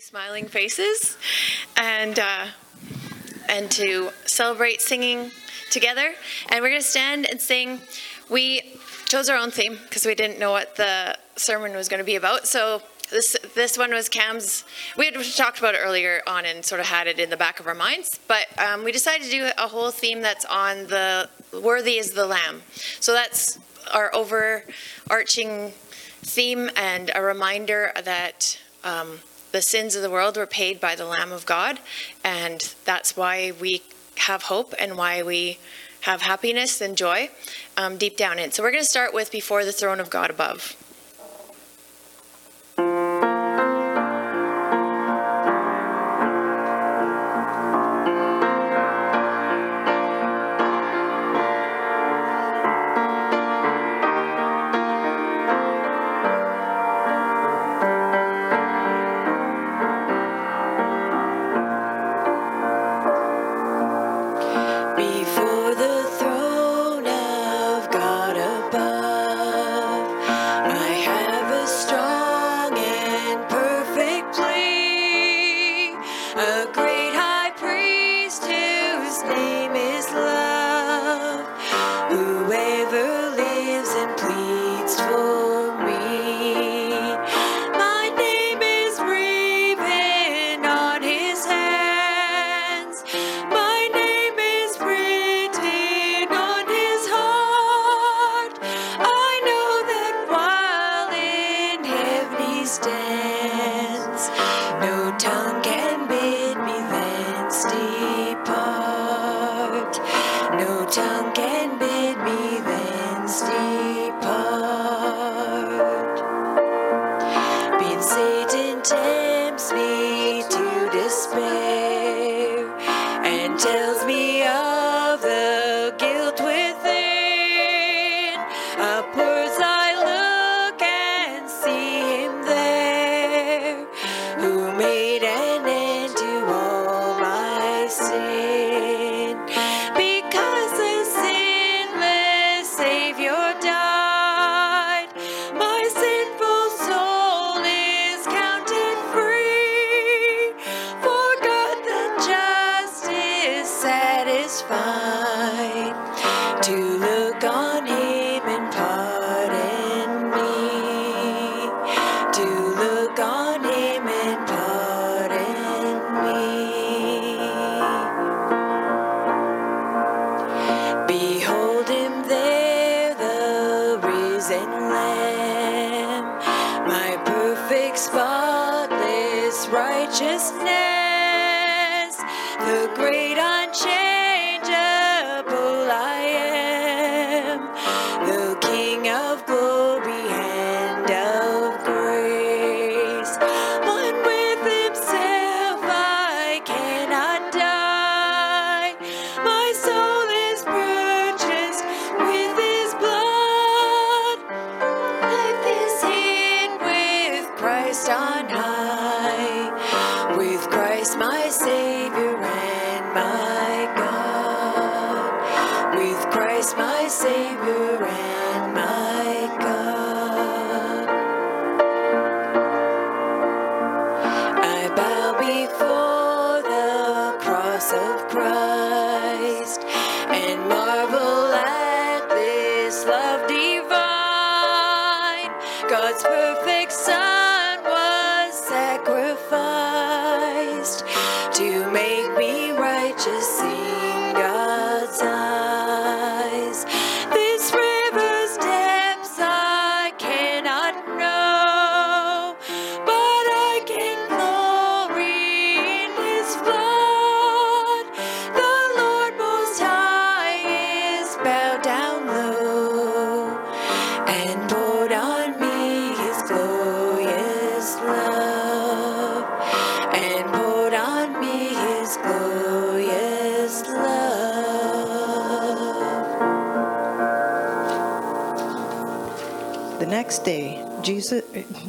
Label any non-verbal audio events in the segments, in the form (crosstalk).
smiling faces and uh, and to celebrate singing together. And we're going to stand and sing. We chose our own theme because we didn't know what the sermon was going to be about. So this this one was cam's. We had talked about it earlier on and sort of had it in the back of our minds but um, we decided to do a whole theme that's on the worthy is the lamb. So that's our overarching theme and a reminder that um, the sins of the world were paid by the Lamb of God, and that's why we have hope and why we have happiness and joy um, deep down in. So we're going to start with Before the Throne of God Above.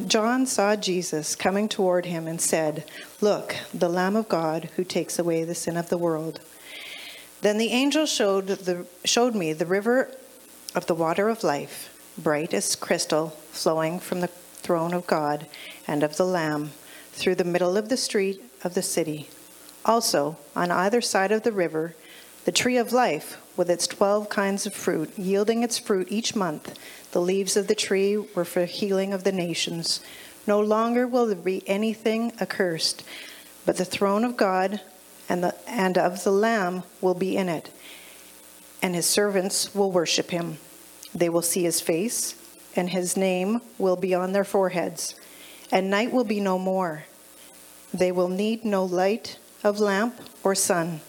John saw Jesus coming toward him and said, Look, the Lamb of God who takes away the sin of the world. Then the angel showed, the, showed me the river of the water of life, bright as crystal, flowing from the throne of God and of the Lamb. through the middle of the street of the city. Also, on either side of the river, the tree of life with its 12 kinds of fruit, yielding its fruit each month. The leaves of the tree were for healing of the nations. No longer will there be anything accursed, but the throne of God and, the, and of the Lamb will be in it, and his servants will worship him. They will see his face, and his name will be on their foreheads, and night will be no more. They will need no light of lamp or sun,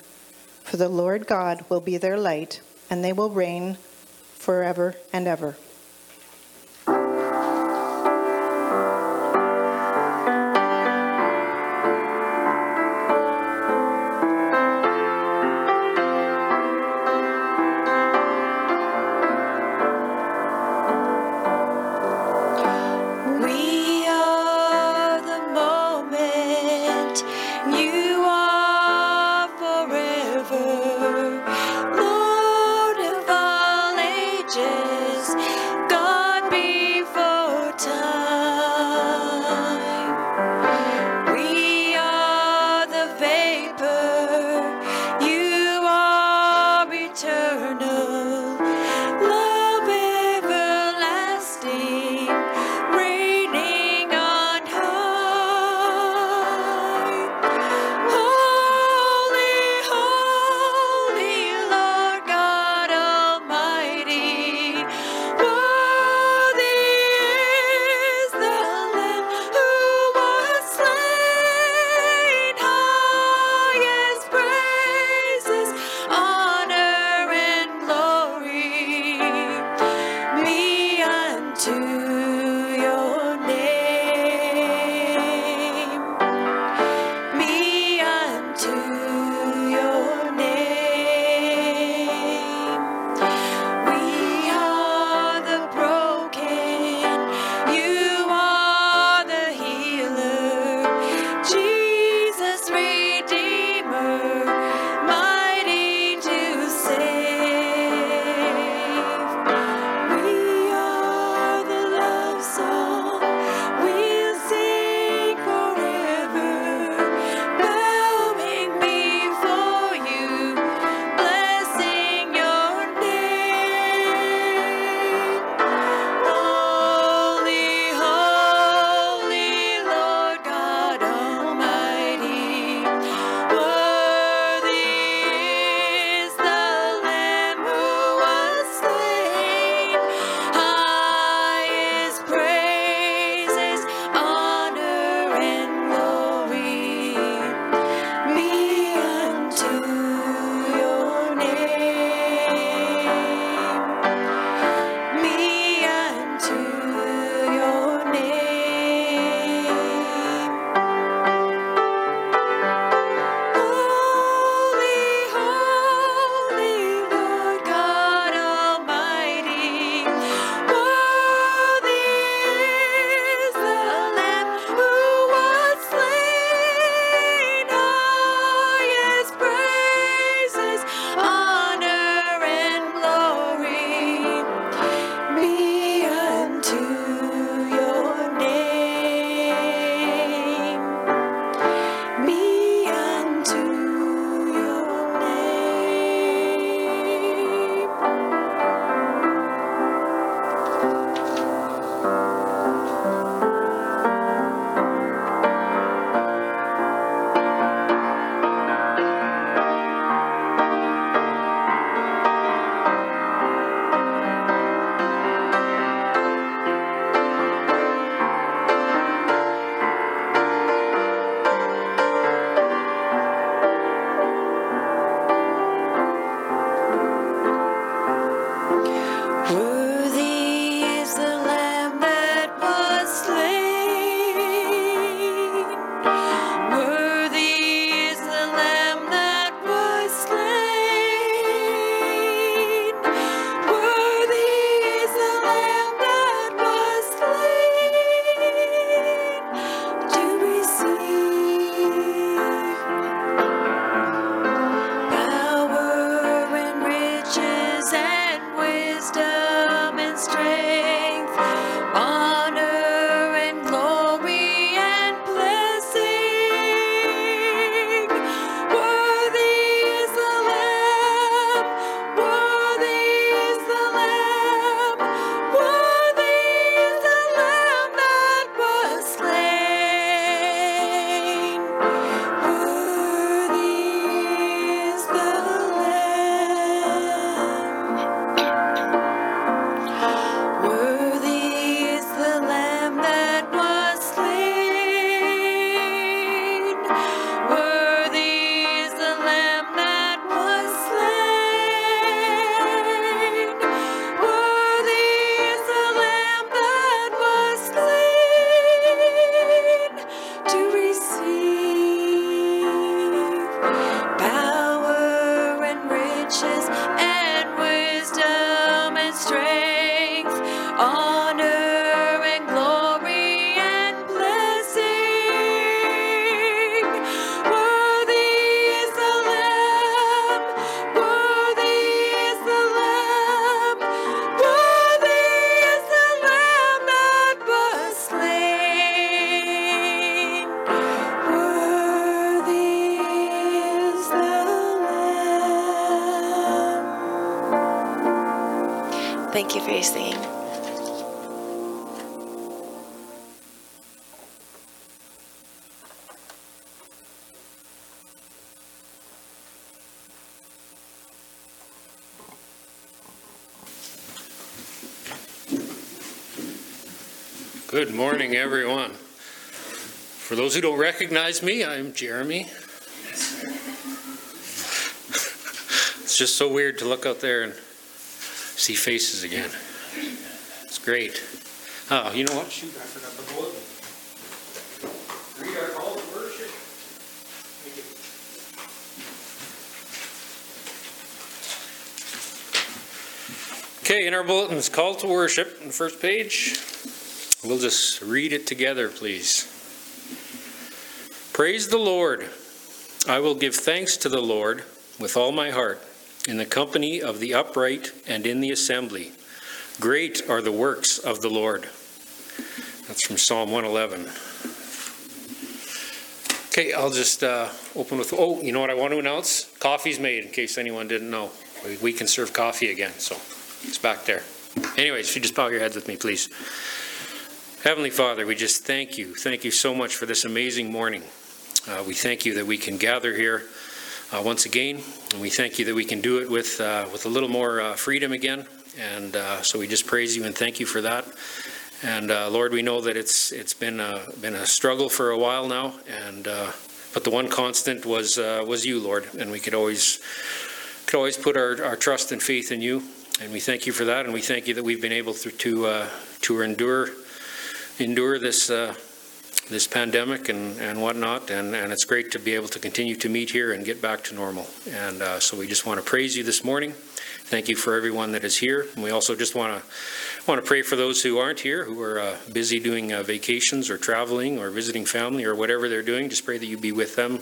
for the Lord God will be their light, and they will reign forever and ever. Good morning, everyone. For those who don't recognize me, I'm Jeremy. It's just so weird to look out there and see faces again. Great. Oh, you know what? Shoot, I forgot the bulletin. Read our call to worship. Thank you. Okay, in our bulletins, call to worship, on the first page. We'll just read it together, please. Praise the Lord. I will give thanks to the Lord with all my heart, in the company of the upright and in the assembly. Great are the works of the Lord. That's from Psalm 111. Okay, I'll just uh, open with, oh, you know what I want to announce? Coffee's made, in case anyone didn't know. We- We can serve coffee again, so it's back there. Anyways, if you just bow your heads with me, please. Heavenly Father, we just thank you. Thank you so much for this amazing morning. Uh, we thank you that we can gather here uh, once again, and we thank you that we can do it with uh, with a little more uh, freedom again. And uh, so we just praise you and thank you for that. And uh, Lord, we know that it's it's been a, been a struggle for a while now, and uh, but the one constant was uh, was you, Lord, and we could always could always put our, our trust and faith in you. And we thank you for that, and we thank you that we've been able to to, uh, to endure endure this uh, this pandemic and, and whatnot, and, and it's great to be able to continue to meet here and get back to normal. And uh, so we just want to praise you this morning. Thank you for everyone that is here. And we also just want to want to pray for those who aren't here, who are uh, busy doing uh, vacations or traveling or visiting family or whatever they're doing. Just pray that you be with them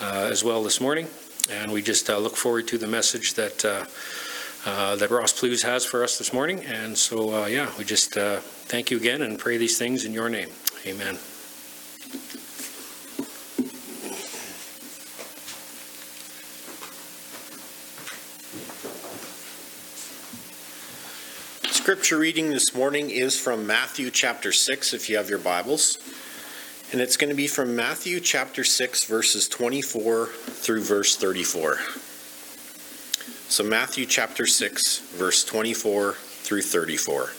uh, as well this morning. And we just uh, look forward to the message that. Uh, uh, that Ross Plews has for us this morning. And so, yeah, we just thank you again and pray these things in your name. Amen. Scripture reading this morning is from Matthew chapter 6, if you have your Bibles. And it's going to be from Matthew chapter 6, verses 24 through verse 34. So, Matthew chapter 6, verse 24 through 34.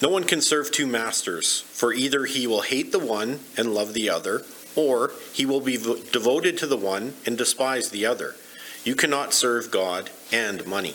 No one can serve two masters, for either he will hate the one and love the other, or he will be devoted to the one and despise the other. You cannot serve God and money.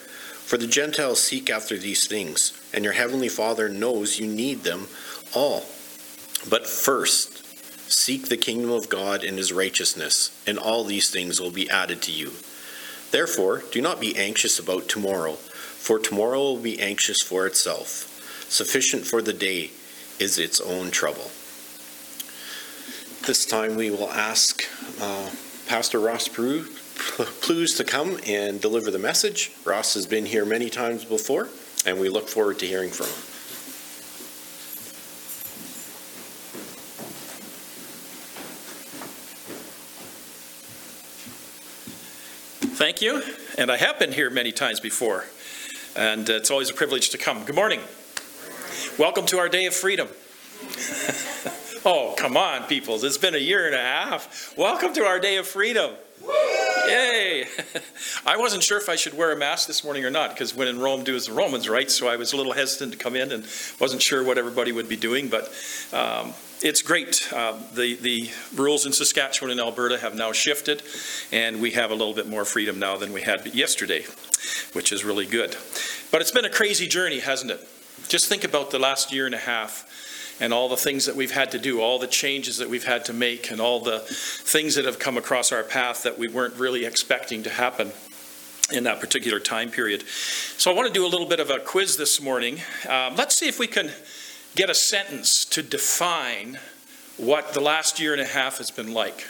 For the Gentiles seek after these things, and your heavenly Father knows you need them all. But first, seek the kingdom of God and his righteousness, and all these things will be added to you. Therefore, do not be anxious about tomorrow, for tomorrow will be anxious for itself. Sufficient for the day is its own trouble. This time we will ask uh, Pastor Ross Prue Plews to come and deliver the message. Ross has been here many times before, and we look forward to hearing from him. Thank you. And I have been here many times before, and it's always a privilege to come. Good morning. Welcome to our day of freedom. (laughs) oh, come on, people. It's been a year and a half. Welcome to our day of freedom. Yay! (laughs) I wasn't sure if I should wear a mask this morning or not because when in Rome, do as the Romans, right? So I was a little hesitant to come in and wasn't sure what everybody would be doing, but um, it's great. Uh, the the rules in Saskatchewan and Alberta have now shifted, and we have a little bit more freedom now than we had yesterday, which is really good. But it's been a crazy journey, hasn't it? Just think about the last year and a half and all the things that we've had to do, all the changes that we've had to make, and all the things that have come across our path that we weren't really expecting to happen in that particular time period. So I want to do a little bit of a quiz this morning. Um, let's see if we can get a sentence to define what the last year and a half has been like.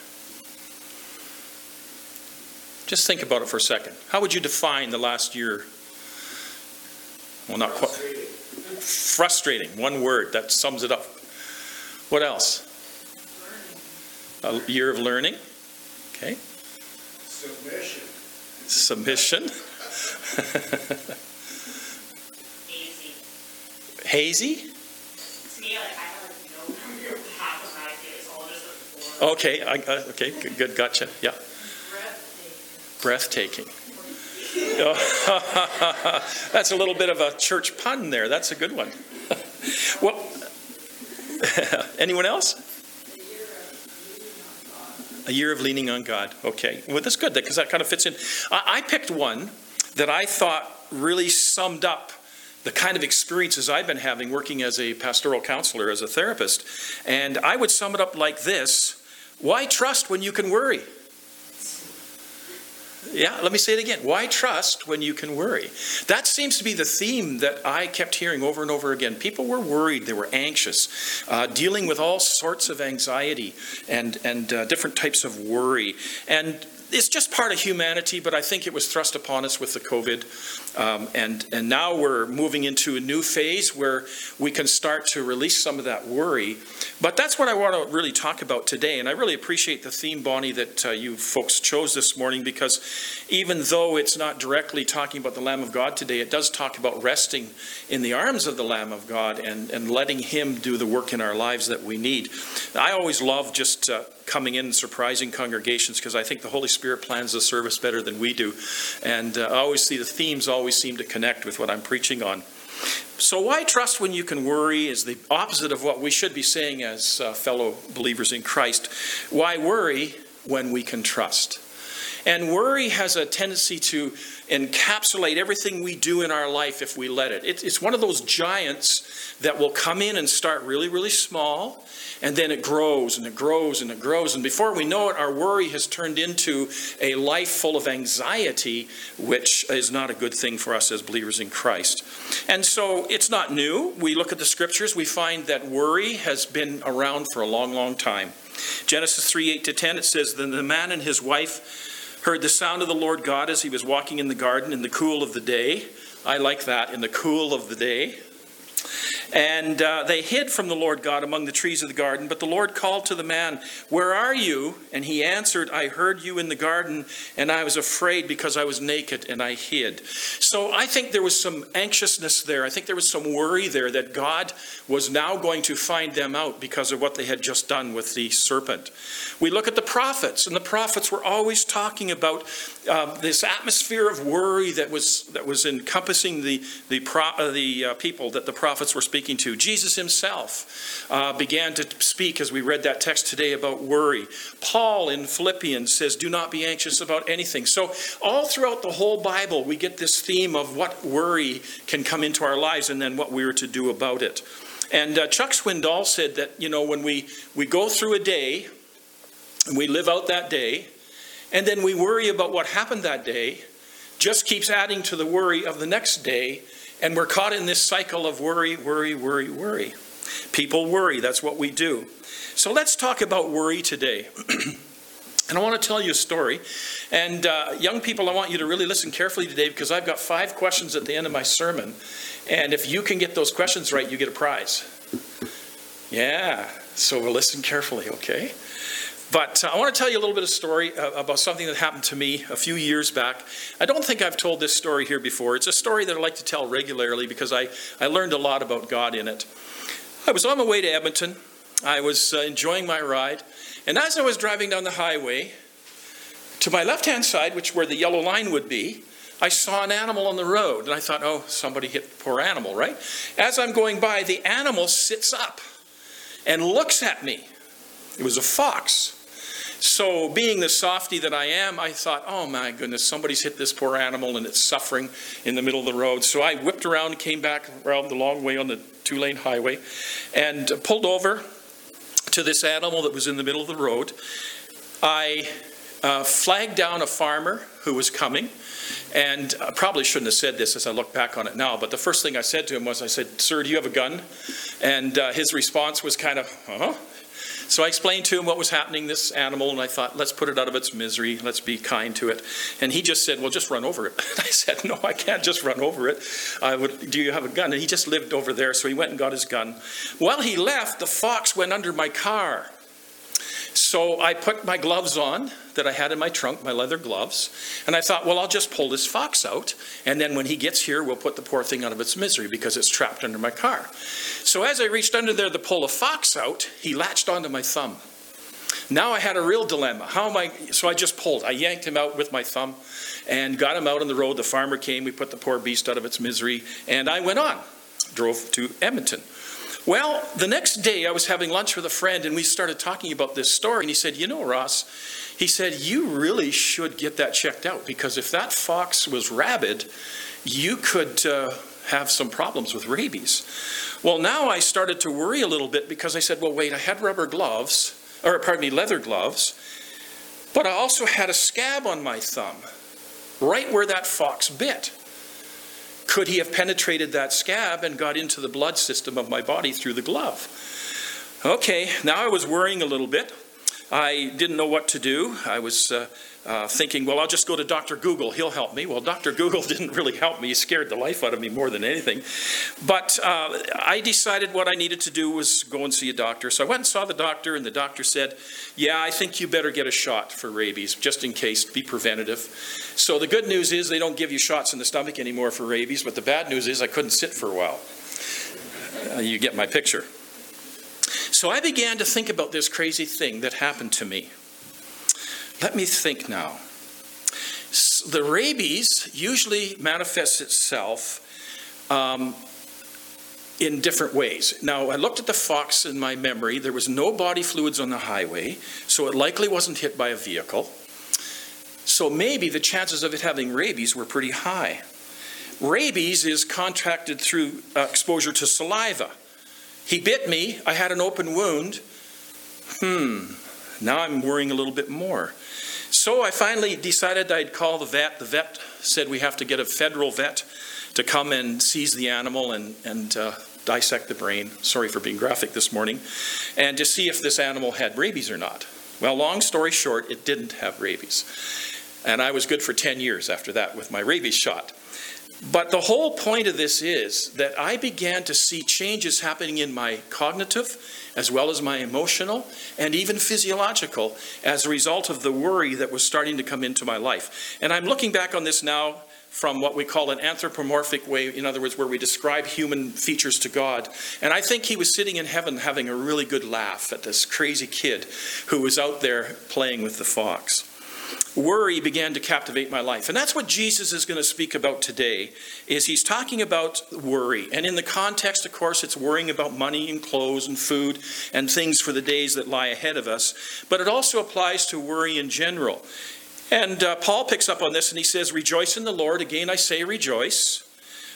Just think about it for a second. How would you define the last year? Well, not quite. Frustrating, one word that sums it up. What else? A year of learning. Okay. Submission. Submission. Easy. Hazy. To like, I don't like know your half of my day, all just like before. Okay, I, uh, okay, good, good, gotcha. Yeah. Breathtaking. Breathtaking. (laughs) That's a little bit of a church pun there. That's a good one. (laughs) well, (laughs) anyone else? A year of leaning on God. Okay, well that's good because that kind of fits in. I, I picked one that I thought really summed up the kind of experiences I've been having working as a pastoral counselor, as a therapist, and I would sum it up like this: Why trust when you can worry? Yeah, let me say it again. Why trust when you can worry? That seems to be the theme that I kept hearing over and over again. People were worried, they were anxious, uh, dealing with all sorts of anxiety and, and uh, different types of worry. And it's just part of humanity, but I think it was thrust upon us with the COVID. Um, and, and now we're moving into a new phase where we can start to release some of that worry. But that's what I want to really talk about today. And I really appreciate the theme, Bonnie, that uh, you folks chose this morning because even though it's not directly talking about the Lamb of God today, it does talk about resting in the arms of the Lamb of God and, and letting Him do the work in our lives that we need. I always love just. Uh, coming in and surprising congregations because I think the Holy Spirit plans the service better than we do. And uh, I always see the themes always seem to connect with what I'm preaching on. So, why trust when you can worry is the opposite of what we should be saying as uh, fellow believers in Christ. Why worry when we can trust? And worry has a tendency to encapsulate everything we do in our life if we let it. It's one of those giants that will come in and start really, really small, and then it grows and it grows and it grows. And before we know it, our worry has turned into a life full of anxiety, which is not a good thing for us as believers in Christ. And so it's not new. We look at the scriptures, we find that worry has been around for a long, long time. Genesis 3 8 to 10, it says, Then the man and his wife heard the sound of the Lord God as he was walking in the garden in the cool of the day. I like that, in the cool of the day. And uh, they hid from the Lord God among the trees of the garden. But the Lord called to the man, Where are you? And he answered, I heard you in the garden, and I was afraid because I was naked and I hid. So I think there was some anxiousness there. I think there was some worry there that God was now going to find them out because of what they had just done with the serpent. We look at the prophets, and the prophets were always talking about uh, this atmosphere of worry that was, that was encompassing the, the, pro, uh, the uh, people that the prophets were speaking speaking to. Jesus himself uh, began to speak as we read that text today about worry. Paul in Philippians says, Do not be anxious about anything. So, all throughout the whole Bible, we get this theme of what worry can come into our lives and then what we are to do about it. And uh, Chuck Swindoll said that, you know, when we, we go through a day and we live out that day, and then we worry about what happened that day, just keeps adding to the worry of the next day and we're caught in this cycle of worry, worry, worry, worry. People worry, that's what we do. So let's talk about worry today. (clears throat) and I want to tell you a story. And uh, young people, I want you to really listen carefully today because I've got five questions at the end of my sermon. And if you can get those questions right, you get a prize. Yeah, so we'll listen carefully, okay? But uh, I want to tell you a little bit of story uh, about something that happened to me a few years back. I don't think I've told this story here before. It's a story that I like to tell regularly because I, I learned a lot about God in it. I was on my way to Edmonton. I was uh, enjoying my ride. And as I was driving down the highway, To my left hand side, which where the yellow line would be, I saw an animal on the road, and I thought, oh, somebody hit the poor animal, right? As I'm going by, the animal sits up and looks at me. It was a fox. So, being the softy that I am, I thought, oh my goodness, somebody's hit this poor animal and it's suffering in the middle of the road. So, I whipped around, came back around the long way on the two lane highway, and pulled over to this animal that was in the middle of the road. I uh, flagged down a farmer who was coming. And I probably shouldn't have said this as I look back on it now, but the first thing I said to him was, I said, Sir, do you have a gun? And uh, his response was kind of, huh? So I explained to him what was happening, this animal, and I thought, let's put it out of its misery. Let's be kind to it. And he just said, well, just run over it. (laughs) I said, no, I can't just run over it. I would, do you have a gun? And he just lived over there, so he went and got his gun. While he left, the fox went under my car. So I put my gloves on that I had in my trunk, my leather gloves, and I thought, well, I'll just pull this fox out, and then when he gets here, we'll put the poor thing out of its misery because it's trapped under my car. So as I reached under there to pull a fox out, he latched onto my thumb. Now I had a real dilemma. How am I? So I just pulled. I yanked him out with my thumb and got him out on the road. The farmer came. We put the poor beast out of its misery, and I went on. Drove to Edmonton. Well, the next day I was having lunch with a friend and we started talking about this story. And he said, You know, Ross, he said, You really should get that checked out because if that fox was rabid, you could uh, have some problems with rabies. Well, now I started to worry a little bit because I said, Well, wait, I had rubber gloves, or pardon me, leather gloves, but I also had a scab on my thumb, right where that fox bit. Could he have penetrated that scab and got into the blood system of my body through the glove? Okay, now I was worrying a little bit. I didn't know what to do. I was uh, uh, thinking, well, I'll just go to Dr. Google. He'll help me. Well, Dr. Google (laughs) didn't really help me. He scared the life out of me more than anything. But uh, I decided what I needed to do was go and see a doctor. So I went and saw the doctor, and the doctor said, yeah, I think you better get a shot for rabies, just in case, be preventative. So the good news is they don't give you shots in the stomach anymore for rabies, but the bad news is I couldn't sit for a while. Uh, you get my picture. So I began to think about this crazy thing that happened to me. Let me think now. The rabies usually manifests itself um, in different ways. Now, I looked at the fox in my memory. There was no body fluids on the highway, so it likely wasn't hit by a vehicle. So maybe the chances of it having rabies were pretty high. Rabies is contracted through uh, exposure to saliva. He bit me, I had an open wound. Hmm, now I'm worrying a little bit more. So I finally decided I'd call the vet. The vet said we have to get a federal vet to come and seize the animal and, and uh, dissect the brain. Sorry for being graphic this morning. And to see if this animal had rabies or not. Well, long story short, it didn't have rabies. And I was good for 10 years after that with my rabies shot. But the whole point of this is that I began to see changes happening in my cognitive, as well as my emotional, and even physiological, as a result of the worry that was starting to come into my life. And I'm looking back on this now from what we call an anthropomorphic way, in other words, where we describe human features to God. And I think he was sitting in heaven having a really good laugh at this crazy kid who was out there playing with the fox worry began to captivate my life. And that's what jesus is going to speak about today is he's talking about worry. And in the context of course it's worrying about money and clothes and food and things for the days that lie ahead of us. But it also applies to worry in general. And uh, paul picks up on this and he says rejoice in the lord. Again i say rejoice.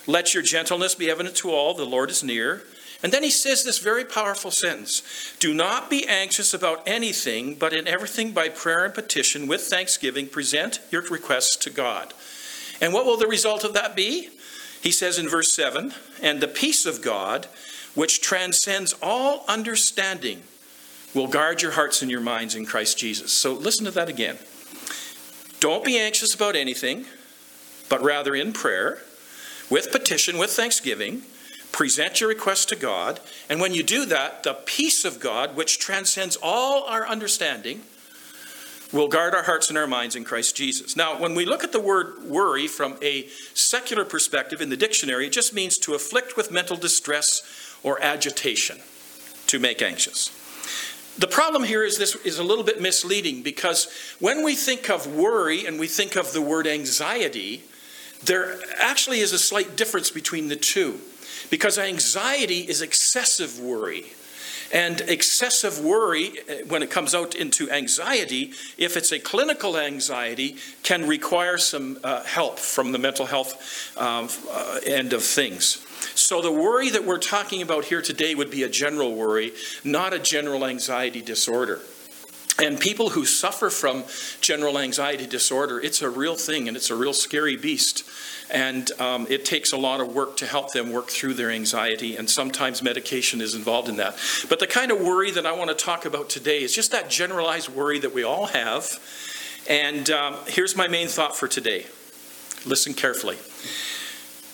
Let your gentleness be evident to all. The lord is near and then he says this very powerful sentence Do not be anxious about anything, but in everything by prayer and petition with thanksgiving present your requests to God. And what will the result of that be? He says in verse 7 And the peace of God, which transcends all understanding, will guard your hearts and your minds in Christ Jesus. So listen to that again. Don't be anxious about anything, but rather in prayer, with petition, with thanksgiving present your request to God, and when you do that, the peace of God, which transcends all our understanding, will guard our hearts and our minds in Christ Jesus. Now, when we look at the word worry from a secular perspective in the dictionary, it just means to afflict with mental distress or agitation, to make anxious. The problem here is this is a little bit misleading because when we think of worry and we think of the word anxiety, there actually is a slight difference between the two. Because anxiety is excessive worry. And excessive worry, eh, when it comes out into anxiety, if it's a clinical anxiety, can require some uh, help from the mental health um, uh, end of things. So, the worry that we're talking about here today would be a general worry, not a general anxiety disorder. And people who suffer from general anxiety disorder, it's a real thing and it's a real scary beast. And um, it takes a lot of work to help them work through their anxiety, and sometimes medication is involved in that. But the kind of worry that I want to talk about today is just that generalized worry that we all have. And um, here's my main thought for today listen carefully.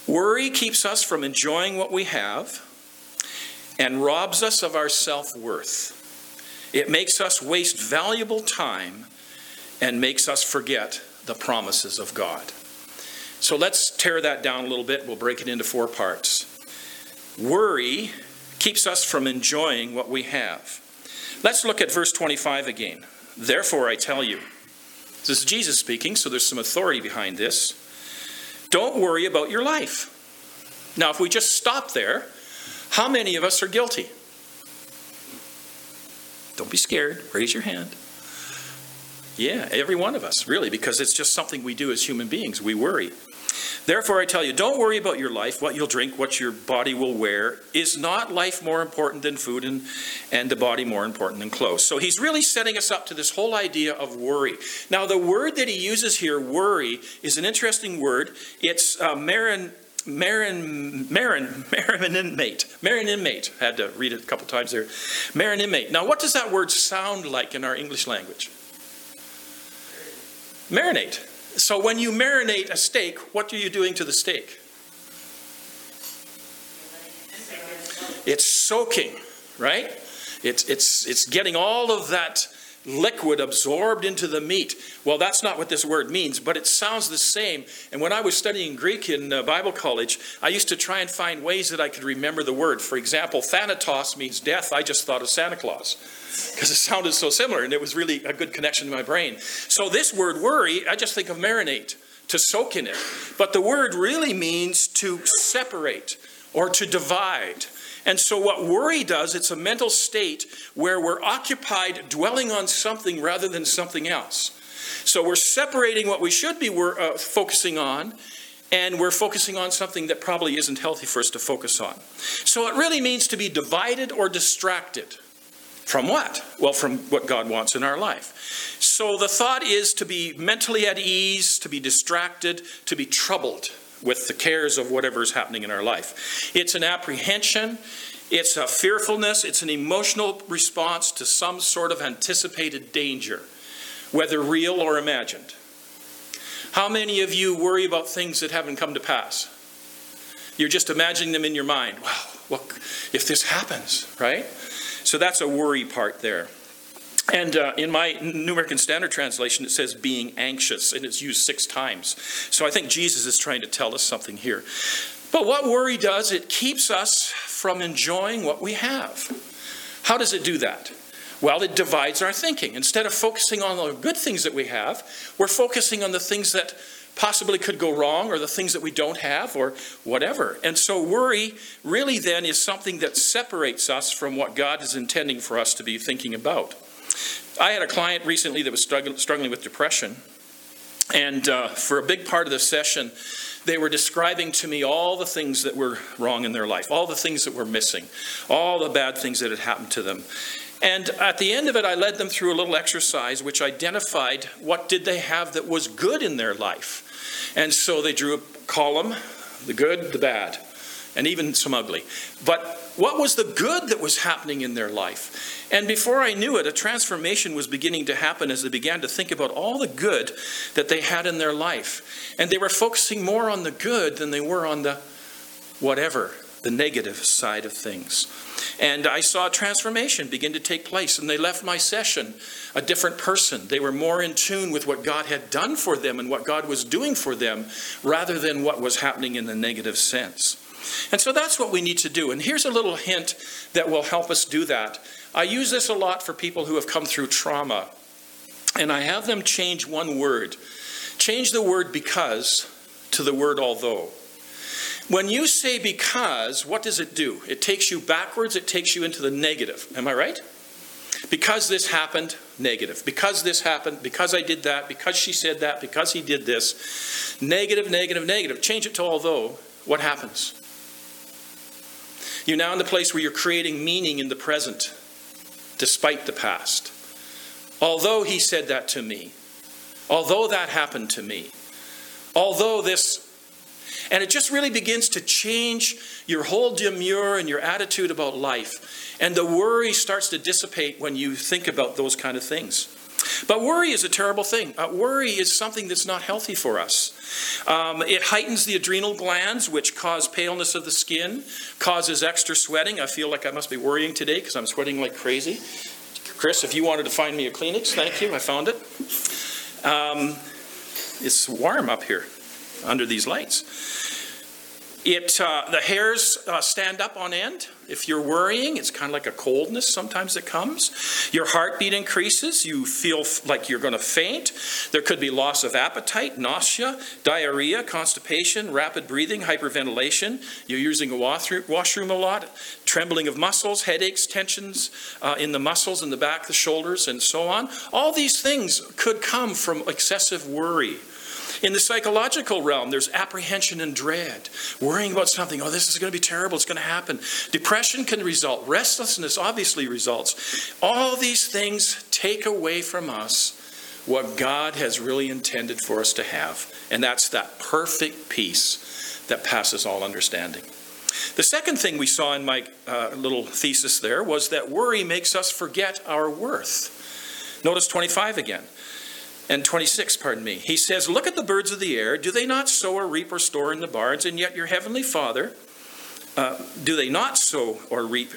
Worry keeps us from enjoying what we have and robs us of our self worth. It makes us waste valuable time and makes us forget the promises of God. So let's tear that down a little bit. We'll break it into four parts. Worry keeps us from enjoying what we have. Let's look at verse 25 again. Therefore, I tell you, this is Jesus speaking, so there's some authority behind this. Don't worry about your life. Now, if we just stop there, how many of us are guilty? Don't be scared. Raise your hand. Yeah, every one of us, really, because it's just something we do as human beings. We worry. Therefore, I tell you, don't worry about your life, what you'll drink, what your body will wear. Is not life more important than food and, and the body more important than clothes? So he's really setting us up to this whole idea of worry. Now, the word that he uses here, worry, is an interesting word. It's uh, marin, marin, marin, marin inmate. Marin inmate. Had to read it a couple times there. Marin inmate. Now, what does that word sound like in our English language? Marinate. So when you marinate a steak, what are you doing to the steak? It's soaking, right? It's, it's, it's getting all of that liquid absorbed into the meat. Well, that's not what this word means, but it sounds the same. And when I was studying Greek in uh, Bible college, I used to try and find ways that I could remember the word. For example, thanatos means death. I just thought of Santa Claus because it sounded so similar and it was really a good connection in my brain. So, this word worry, I just think of marinate, to soak in it. But the word really means to separate or to divide. And so, what worry does, it's a mental state where we're occupied dwelling on something rather than something else. So, we're separating what we should be uh, focusing on, and we're focusing on something that probably isn't healthy for us to focus on. So, it really means to be divided or distracted. From what? Well, from what God wants in our life. So, the thought is to be mentally at ease, to be distracted, to be troubled with the cares of whatever is happening in our life. It's an apprehension, it's a fearfulness, it's an emotional response to some sort of anticipated danger, whether real or imagined. How many of you worry about things that haven't come to pass? You're just imagining them in your mind. Wow, what if this happens, right? So that's a worry part there. And uh, in my New American Standard Translation, it says being anxious, and it's used six times. So I think Jesus is trying to tell us something here. But what worry does, it keeps us from enjoying what we have. How does it do that? Well, it divides our thinking. Instead of focusing on the good things that we have, we're focusing on the things that possibly could go wrong or the things that we don't have or whatever. And so worry really then is something that separates us from what God is intending for us to be thinking about. I had a client recently that was struggling with depression. And uh, for a big part of the session, they were describing to me all the things that were wrong in their life, all the things that were missing, all the bad things that had happened to them. And at the end of it, I led them through a little exercise which identified what did they have that was good in their life. And so they drew a column, the good, the bad, and even some ugly. But what was the good that was happening in their life? And before I knew it, a transformation was beginning to happen as they began to think about all the good that they had in their life. And they were focusing more on the good than they were on the whatever, the negative side of things. And I saw a transformation begin to take place, and they left my session a different person. They were more in tune with what God had done for them and what God was doing for them rather than what was happening in the negative sense. And so that's what we need to do. And here's a little hint that will help us do that. I use this a lot for people who have come through trauma, and I have them change one word. Change the word because to the word although. When you say because, what does it do? It takes you backwards, it takes you into the negative. Am I right? Because this happened, negative. Because this happened, because I did that, because she said that, because he did this. Negative, negative, negative. Change it to although. What happens? You're now in the place where you're creating meaning in the present, despite the past. Although he said that to me, although that happened to me, although this and it just really begins to change your whole demure and your attitude about life. And the worry starts to dissipate when you think about those kind of things. But worry is a terrible thing. Uh, worry is something that's not healthy for us. Um, it heightens the adrenal glands, which cause paleness of the skin, causes extra sweating. I feel like I must be worrying today because I'm sweating like crazy. Chris, if you wanted to find me a Kleenex, thank you. I found it. Um, it's warm up here under these lights. It, uh, the hairs uh, stand up on end. If you're worrying, it's kind of like a coldness sometimes that comes. Your heartbeat increases. You feel like you're going to faint. There could be loss of appetite, nausea, diarrhea, constipation, rapid breathing, hyperventilation. You're using a washroom a lot, trembling of muscles, headaches, tensions uh, in the muscles in the back, the shoulders, and so on. All these things could come from excessive worry. In the psychological realm, there's apprehension and dread, worrying about something. Oh, this is going to be terrible. It's going to happen. Depression can result. Restlessness obviously results. All these things take away from us what God has really intended for us to have. And that's that perfect peace that passes all understanding. The second thing we saw in my uh, little thesis there was that worry makes us forget our worth. Notice 25 again and 26, pardon me. He says, Look at the birds of the air. Do they not sow or reap or store in the barns? And yet your heavenly Father, uh, do they not sow or reap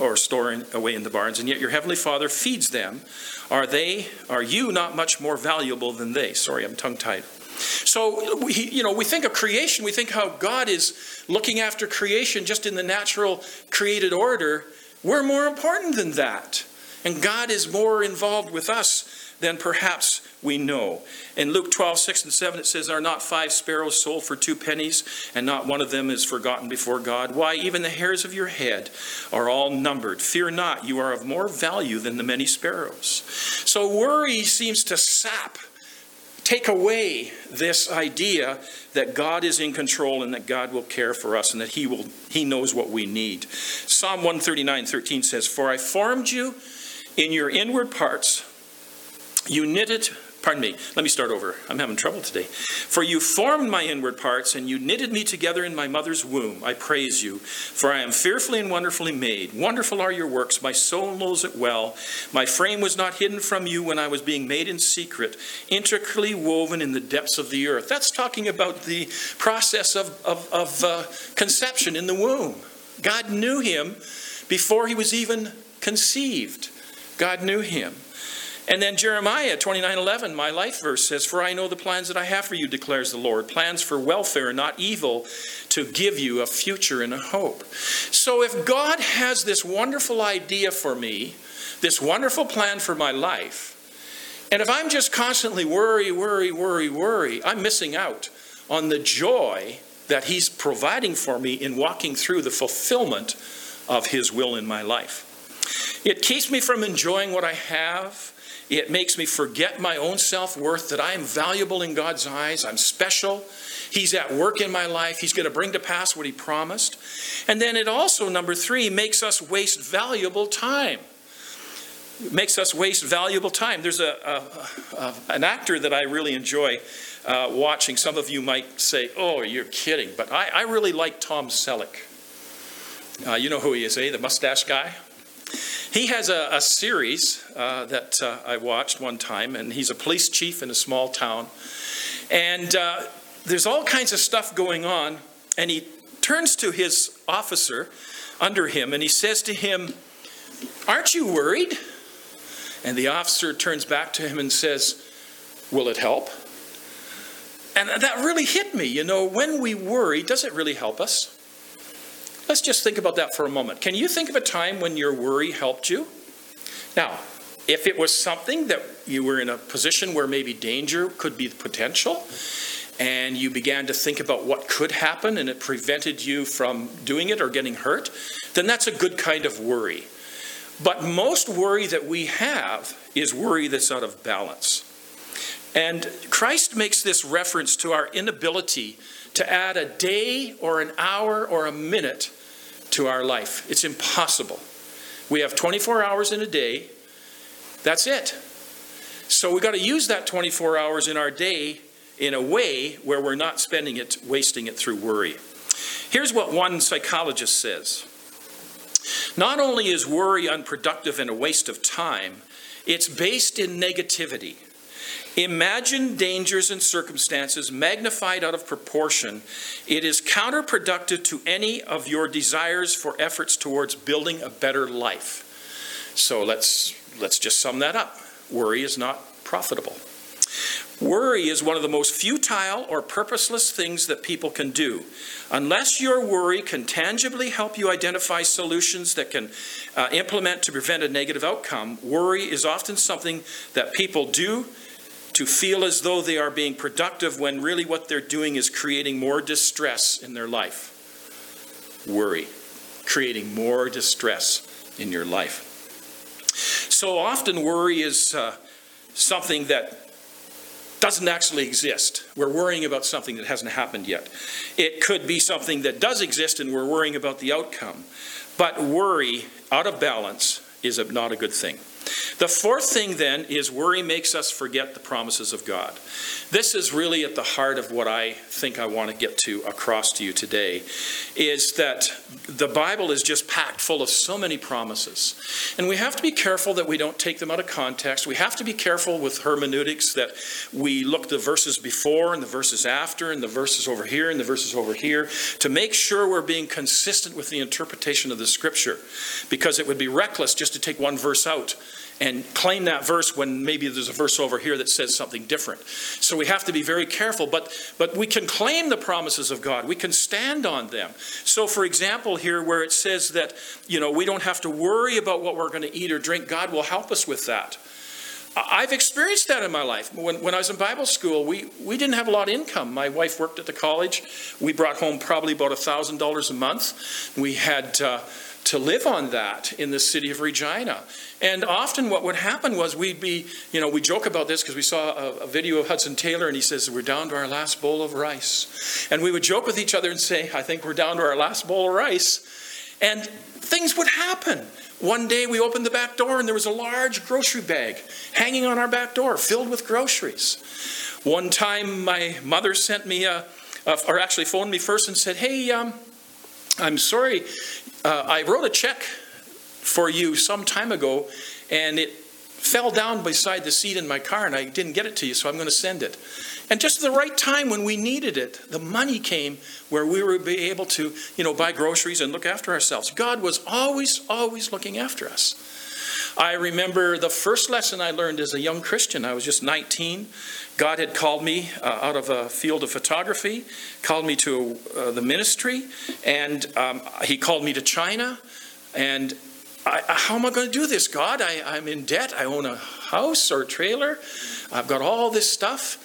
or store in, away in the barns? And yet your heavenly Father feeds them. Are they, are you not much more valuable than they? Sorry, I'm tongue tied. So, we, you know, we think of creation, we think how God is looking after creation just in the natural created order. We're more important than that. And God is more involved with us than perhaps we know. In Luke 12, 6 and 7, it says, Are not five sparrows sold for two pennies, and not one of them is forgotten before God? Why, even the hairs of your head are all numbered. Fear not, you are of more value than the many sparrows. So worry seems to sap, take away this idea that God is in control and that God will care for us and that He will He knows what we need. Psalm 139, 13 says, For I formed you in your inward parts. You knit it, pardon me, let me start over. I'm having trouble today. For you formed my inward parts, and you knitted me together in my mother's womb. I praise you, for I am fearfully and wonderfully made. Wonderful are your works. My soul knows it well. My frame was not hidden from you when I was being made in secret, intricately woven in the depths of the earth. That's talking about the process of, of, of uh, conception in the womb. God knew him before he was even conceived. God knew him. And then Jeremiah 29 11, my life verse says, For I know the plans that I have for you, declares the Lord, plans for welfare, not evil, to give you a future and a hope. So if God has this wonderful idea for me, this wonderful plan for my life, and if I'm just constantly worry, worry, worry, worry, I'm missing out on the joy that He's providing for me in walking through the fulfillment of His will in my life. It keeps me from enjoying what I have. It makes me forget my own self worth, that I am valuable in God's eyes. I'm special. He's at work in my life. He's going to bring to pass what He promised. And then it also, number three, makes us waste valuable time. It makes us waste valuable time. There's a, a, a an actor that I really enjoy uh, watching. Some of you might say, oh, you're kidding. But I, I really like Tom Selleck. Uh, you know who he is, eh? The mustache guy? He has a, a series uh, that uh, I watched one time, and he's a police chief in a small town. And uh, there's all kinds of stuff going on, and he turns to his officer under him and he says to him, Aren't you worried? And the officer turns back to him and says, Will it help? And that really hit me. You know, when we worry, does it really help us? Let's just think about that for a moment. Can you think of a time when your worry helped you? Now, if it was something that you were in a position where maybe danger could be the potential, and you began to think about what could happen and it prevented you from doing it or getting hurt, then that's a good kind of worry. But most worry that we have is worry that's out of balance. And Christ makes this reference to our inability to add a day or an hour or a minute to our life. It's impossible. We have 24 hours in a day. That's it. So we got to use that 24 hours in our day in a way where we're not spending it, wasting it through worry. Here's what one psychologist says Not only is worry unproductive and a waste of time, it's based in negativity. Imagine dangers and circumstances magnified out of proportion. It is counterproductive to any of your desires for efforts towards building a better life. So let's, let's just sum that up. Worry is not profitable. Worry is one of the most futile or purposeless things that people can do. Unless your worry can tangibly help you identify solutions that can uh, implement to prevent a negative outcome, worry is often something that people do to feel as though they are being productive when really what they're doing is creating more distress in their life. Worry, creating more distress in your life. So often, worry is uh, something that doesn't actually exist. We're worrying about something that hasn't happened yet. It could be something that does exist and we're worrying about the outcome. But worry out of balance is a, not a good thing. The fourth thing then is worry makes us forget the promises of God. This is really at the heart of what I think I want to get to across to you today is that the Bible is just packed full of so many promises. And we have to be careful that we don't take them out of context. We have to be careful with hermeneutics that we look the verses before and the verses after and the verses over here and the verses over here to make sure we're being consistent with the interpretation of the scripture because it would be reckless just to take one verse out and claim that verse when maybe there's a verse over here that says something different. So we have to be very careful, but but we can claim the promises of God. We can stand on them. So for example here where it says that, you know, we don't have to worry about what we're going to eat or drink, God will help us with that. I've experienced that in my life. When, when I was in Bible school, we, we didn't have a lot of income. My wife worked at the college. We brought home probably about $1,000 a month. We had uh, to live on that in the city of Regina. And often what would happen was we'd be, you know, we joke about this because we saw a, a, video of Hudson Taylor and he says, We're down to our last bowl of rice. And we would joke with each other and say, I think we're down to our last bowl of rice. And things would happen. One day we opened the back door and there was a large grocery bag hanging on our back door filled with groceries. One time my mother sent me a, or actually phoned me first and said, Hey, um, I'm sorry, uh, I wrote a check for you some time ago, and it fell down beside the seat in my car, and I didn't get it to you, so I'm going to send it. And just at the right time when we needed it, the money came where we were be able to, you know, buy groceries and look after ourselves. God was always, always looking after us. I remember the first lesson I learned as a young Christian. I was just 19. God had called me uh, out of a field of photography, called me to uh, the ministry, and um, He called me to China. And I, how am I going to do this, God? I, I'm in debt. I own a house or a trailer. I've got all this stuff.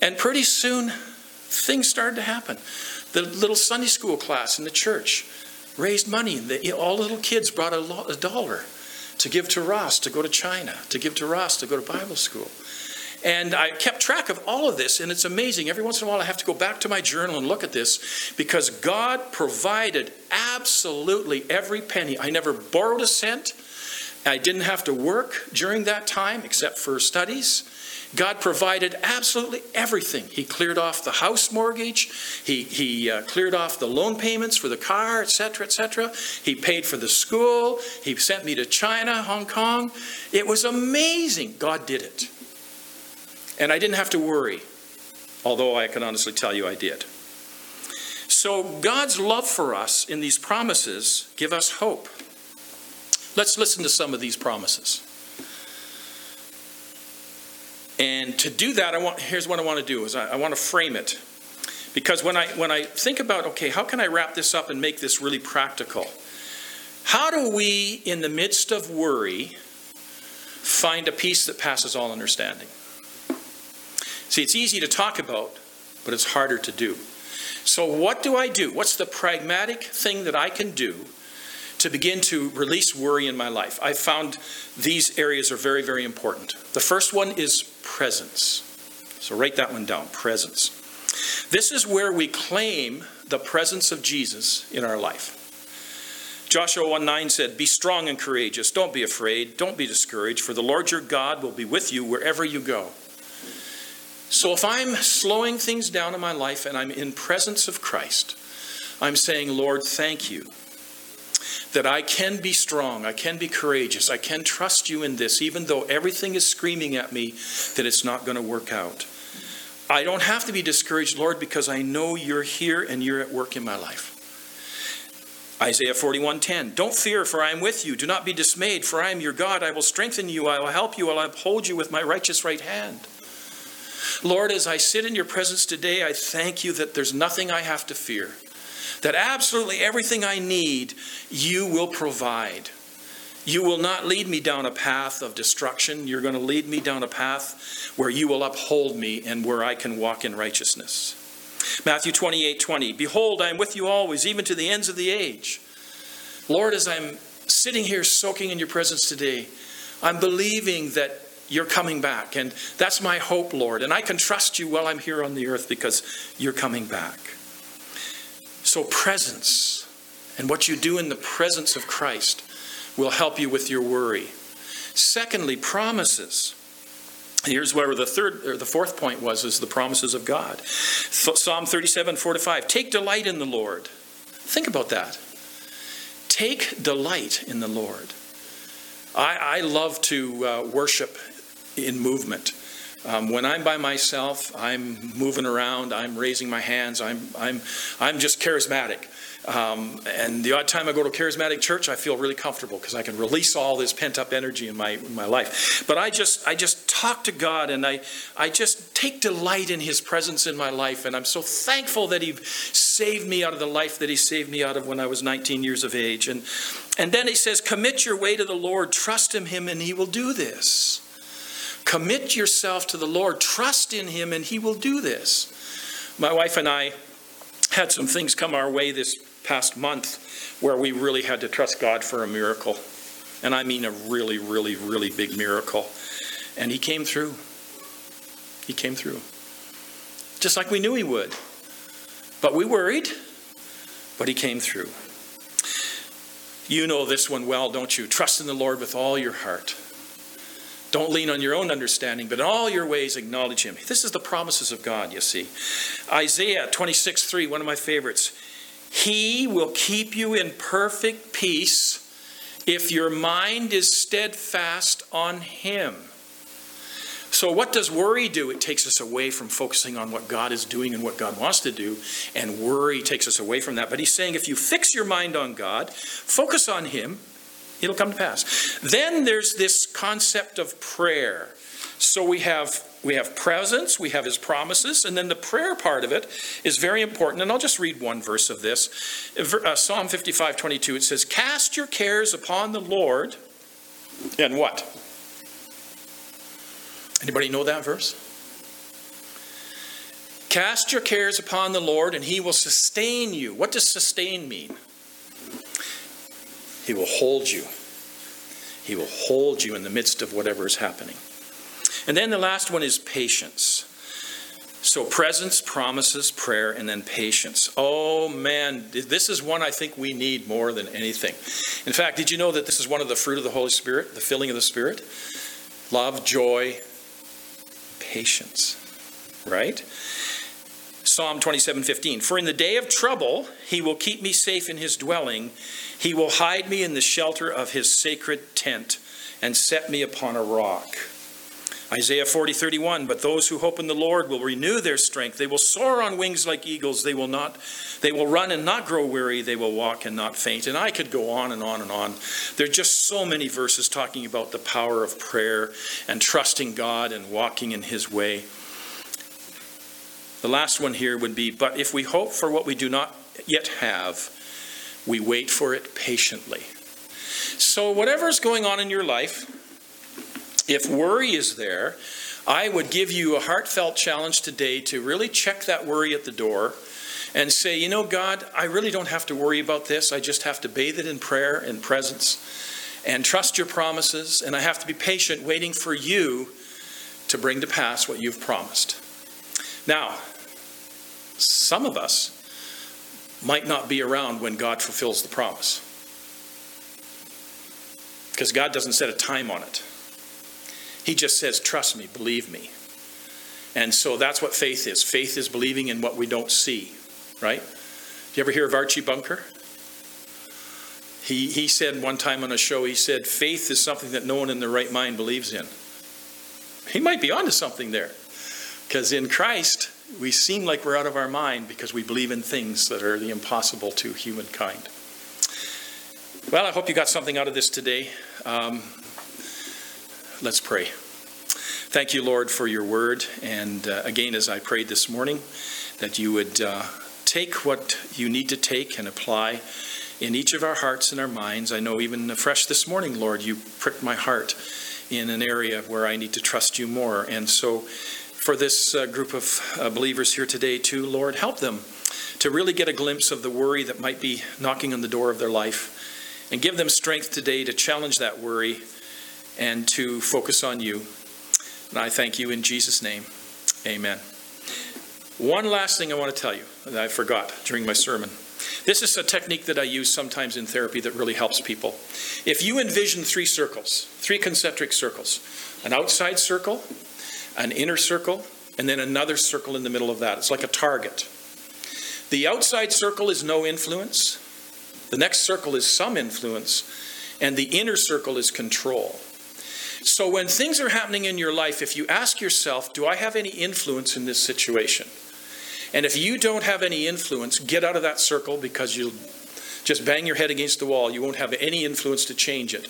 And pretty soon, things started to happen. The little Sunday school class in the church raised money. The, all the little kids brought a, a dollar to give to Ross to go to China, to give to Ross to go to Bible school. And I kept track of all of this, and it's amazing. Every once in a while, I have to go back to my journal and look at this because God provided absolutely every penny. I never borrowed a cent. I didn't have to work during that time except for studies. God provided absolutely everything. He cleared off the house mortgage. He, he uh, cleared off the loan payments for the car, etc., etc. He paid for the school. He sent me to China, Hong Kong. It was amazing. God did it. And I didn't have to worry, although I can honestly tell you I did. So God's love for us in these promises give us hope. Let's listen to some of these promises. And to do that, I want, here's what I want to do is I, I want to frame it. Because when I, when I think about, okay, how can I wrap this up and make this really practical? How do we, in the midst of worry, find a peace that passes all understanding. See, it's easy to talk about, but it's harder to do. So, what do I do? What's the pragmatic thing that I can do to begin to release worry in my life? I found these areas are very, very important. The first one is presence. So, write that one down presence. This is where we claim the presence of Jesus in our life. Joshua 1 9 said, Be strong and courageous. Don't be afraid. Don't be discouraged, for the Lord your God will be with you wherever you go. So if I'm slowing things down in my life and I'm in presence of Christ, I'm saying, Lord, thank you that I can be strong, I can be courageous, I can trust you in this, even though everything is screaming at me that it's not going to work out. I don't have to be discouraged, Lord, because I know you're here and you're at work in my life. Isaiah 41:10 Don't fear for I am with you. Do not be dismayed for I am your God. I will strengthen you. I will help you. I will uphold you with my righteous right hand. Lord as I sit in your presence today I thank you that there's nothing I have to fear that absolutely everything I need you will provide you will not lead me down a path of destruction you're going to lead me down a path where you will uphold me and where I can walk in righteousness Matthew 28 20. Behold, I am with you always, even to the ends of the age. Lord, as I'm sitting here soaking in your presence today, I'm believing that you're coming back. And that's my hope, Lord. And I can trust you while I'm here on the earth because you're coming back. So, presence and what you do in the presence of Christ will help you with your worry. Secondly, promises. Here's where the third or the fourth point was is the promises of God. Psalm 37, 4 to 5. Take delight in the Lord. Think about that. Take delight in the Lord. I, I love to uh, worship in movement. Um, when I'm by myself, I'm moving around, I'm raising my hands, I'm, I'm, I'm just charismatic. Um, and the odd time I go to a charismatic church, I feel really comfortable because I can release all this pent up energy in my, in my life. But I just, I just talk to God and I, I just take delight in His presence in my life. And I'm so thankful that He saved me out of the life that He saved me out of when I was 19 years of age. And, and then He says, Commit your way to the Lord, trust in Him, and He will do this. Commit yourself to the Lord, trust in Him, and He will do this. My wife and I had some things come our way this past month where we really had to trust God for a miracle. And I mean a really, really, really big miracle. And He came through. He came through. Just like we knew He would. But we worried, but He came through. You know this one well, don't you? Trust in the Lord with all your heart. Don't lean on your own understanding, but in all your ways acknowledge Him. This is the promises of God, you see. Isaiah 26 3, one of my favorites. He will keep you in perfect peace if your mind is steadfast on Him. So, what does worry do? It takes us away from focusing on what God is doing and what God wants to do, and worry takes us away from that. But He's saying if you fix your mind on God, focus on Him, it'll come to pass. Then there's this concept of prayer. So, we have we have presence, we have his promises, and then the prayer part of it is very important. And I'll just read one verse of this. Uh, Psalm 55 22, it says, Cast your cares upon the Lord, and what? Anybody know that verse? Cast your cares upon the Lord, and he will sustain you. What does sustain mean? He will hold you. He will hold you in the midst of whatever is happening. And then the last one is patience. So, presence, promises, prayer, and then patience. Oh man, this is one I think we need more than anything. In fact, did you know that this is one of the fruit of the Holy Spirit, the filling of the Spirit? Love, joy, patience. Right? Psalm 27:15 For in the day of trouble he will keep me safe in his dwelling he will hide me in the shelter of his sacred tent and set me upon a rock Isaiah 40, 31, but those who hope in the Lord will renew their strength. They will soar on wings like eagles. They will not, they will run and not grow weary. They will walk and not faint. And I could go on and on and on. There are just so many verses talking about the power of prayer and trusting God and walking in His way. The last one here would be, but if we hope for what we do not yet have, we wait for it patiently. So, whatever's going on in your life, if worry is there, I would give you a heartfelt challenge today to really check that worry at the door and say, you know, God, I really don't have to worry about this. I just have to bathe it in prayer and presence and trust your promises. And I have to be patient, waiting for you to bring to pass what you've promised. Now, some of us might not be around when God fulfills the promise because God doesn't set a time on it. He just says, Trust me, believe me. And so that's what faith is. Faith is believing in what we don't see, right? You ever hear of Archie Bunker? He, he said one time on a show, he said, faith is something that no one in their right mind believes in. He might be onto something there. Because in Christ, we seem like we're out of our mind because we believe in things that are the impossible to humankind. Well, I hope you got something out of this today. Um, let's pray. Thank you, Lord, for your word. And uh, again, as I prayed this morning, that you would uh, take what you need to take and apply in each of our hearts and our minds. I know even afresh this morning, Lord, you pricked my heart in an area where I need to trust you more. And so, for this uh, group of uh, believers here today, too, Lord, help them to really get a glimpse of the worry that might be knocking on the door of their life. And give them strength today to challenge that worry and to focus on you. And I thank you in Jesus' name. Amen. One last thing I want to tell you that I forgot during my sermon. This is a technique that I use sometimes in therapy that really helps people. If you envision three circles, three concentric circles, an outside circle, an inner circle, and then another circle in the middle of that, it's like a target. The outside circle is no influence, the next circle is some influence, and the inner circle is control. So when things are happening in your life, if you ask yourself, Do I have any influence in this situation? And if you don't have any influence, get out of that circle because you'll just bang your head against the wall. You won't have any influence to change it.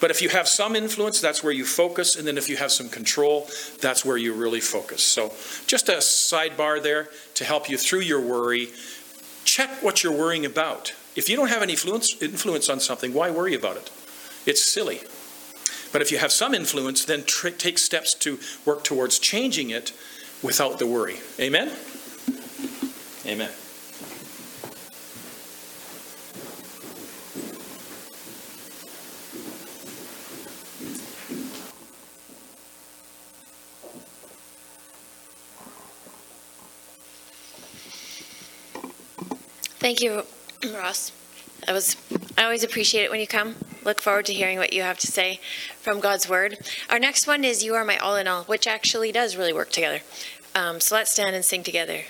But if you have some influence, that's where you focus. And then if you have some control, that's where you really focus. So just a sidebar there to help you through your worry. Check what you're worrying about. If you don't have any influence, influence on something, why worry about it? It's silly. But if you have some influence, then tr- take steps to work towards changing it without the worry. Amen? Amen. Thank you, Ross. I was I always appreciate it when you come. Look forward to hearing what you have to say from God's word. Our next one is "You Are My All in All," which actually does really work together. Um, so let's stand and sing together.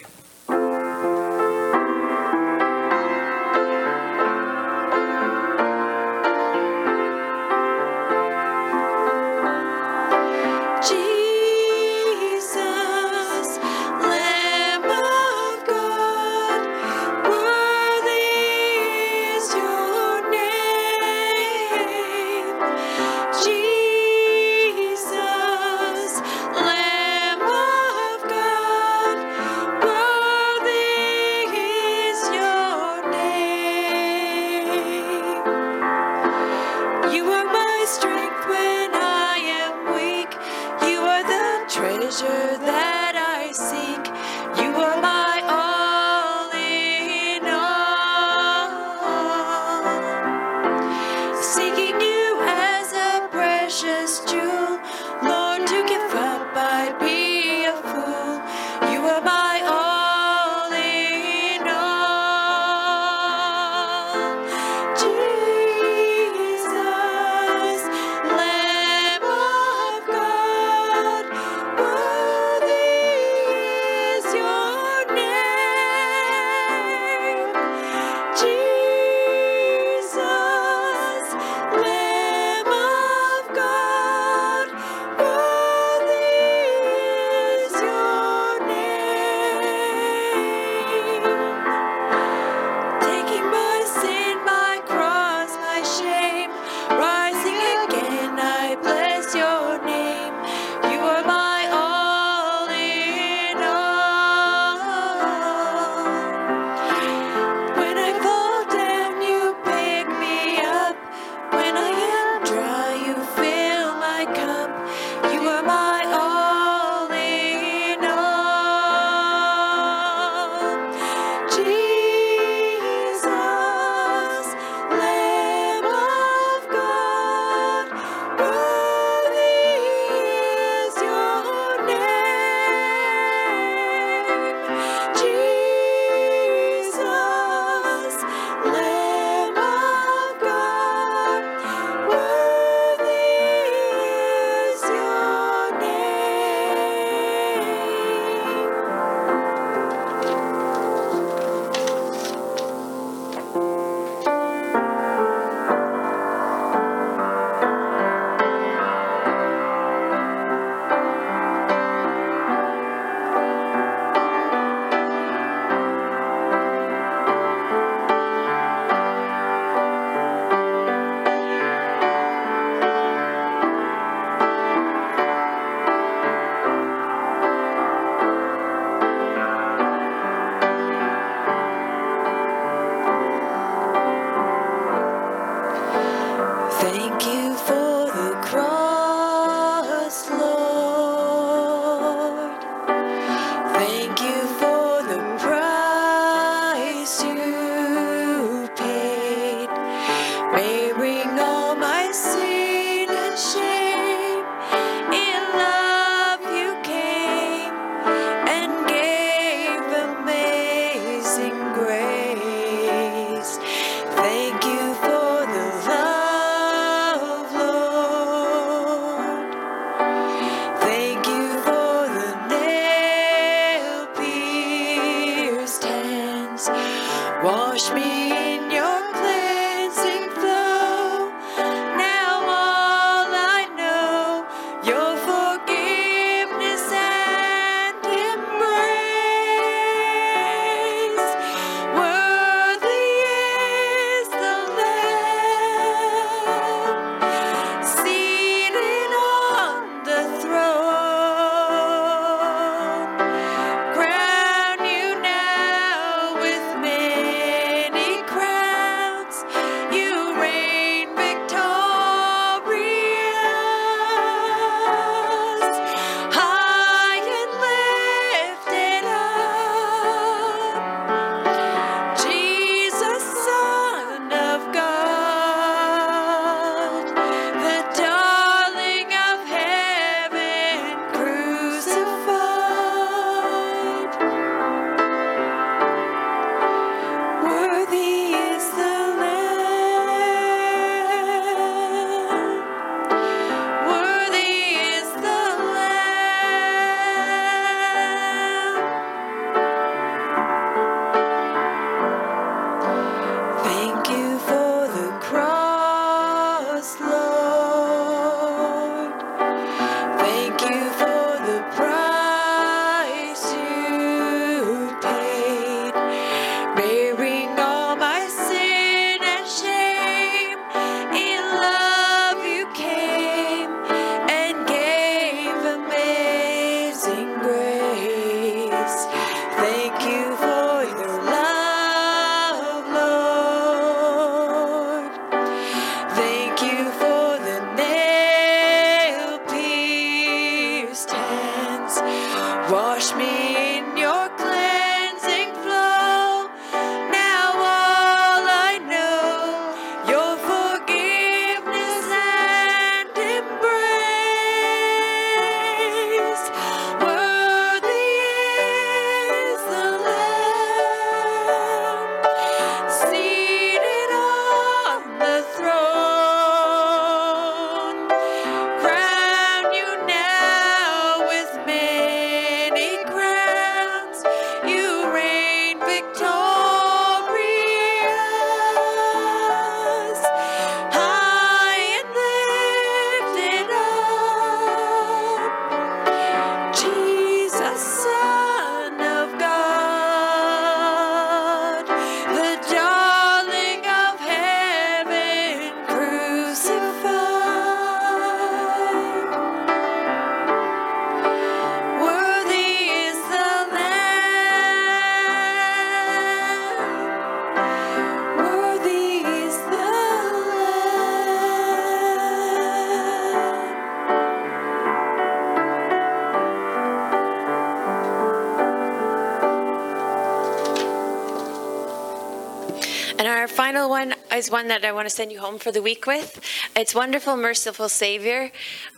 is one that I want to send you home for the week with. It's wonderful, merciful Savior,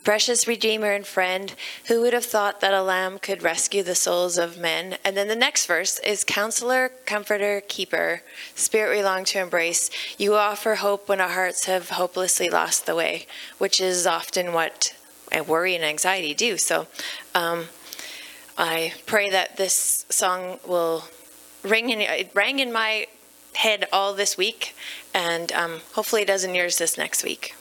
precious Redeemer and friend, who would have thought that a lamb could rescue the souls of men? And then the next verse is Counselor, Comforter, Keeper, Spirit we long to embrace. You offer hope when our hearts have hopelessly lost the way, which is often what uh, worry and anxiety do. So um, I pray that this song will ring in, it rang in my head all this week, and um, hopefully it doesn't yours this next week.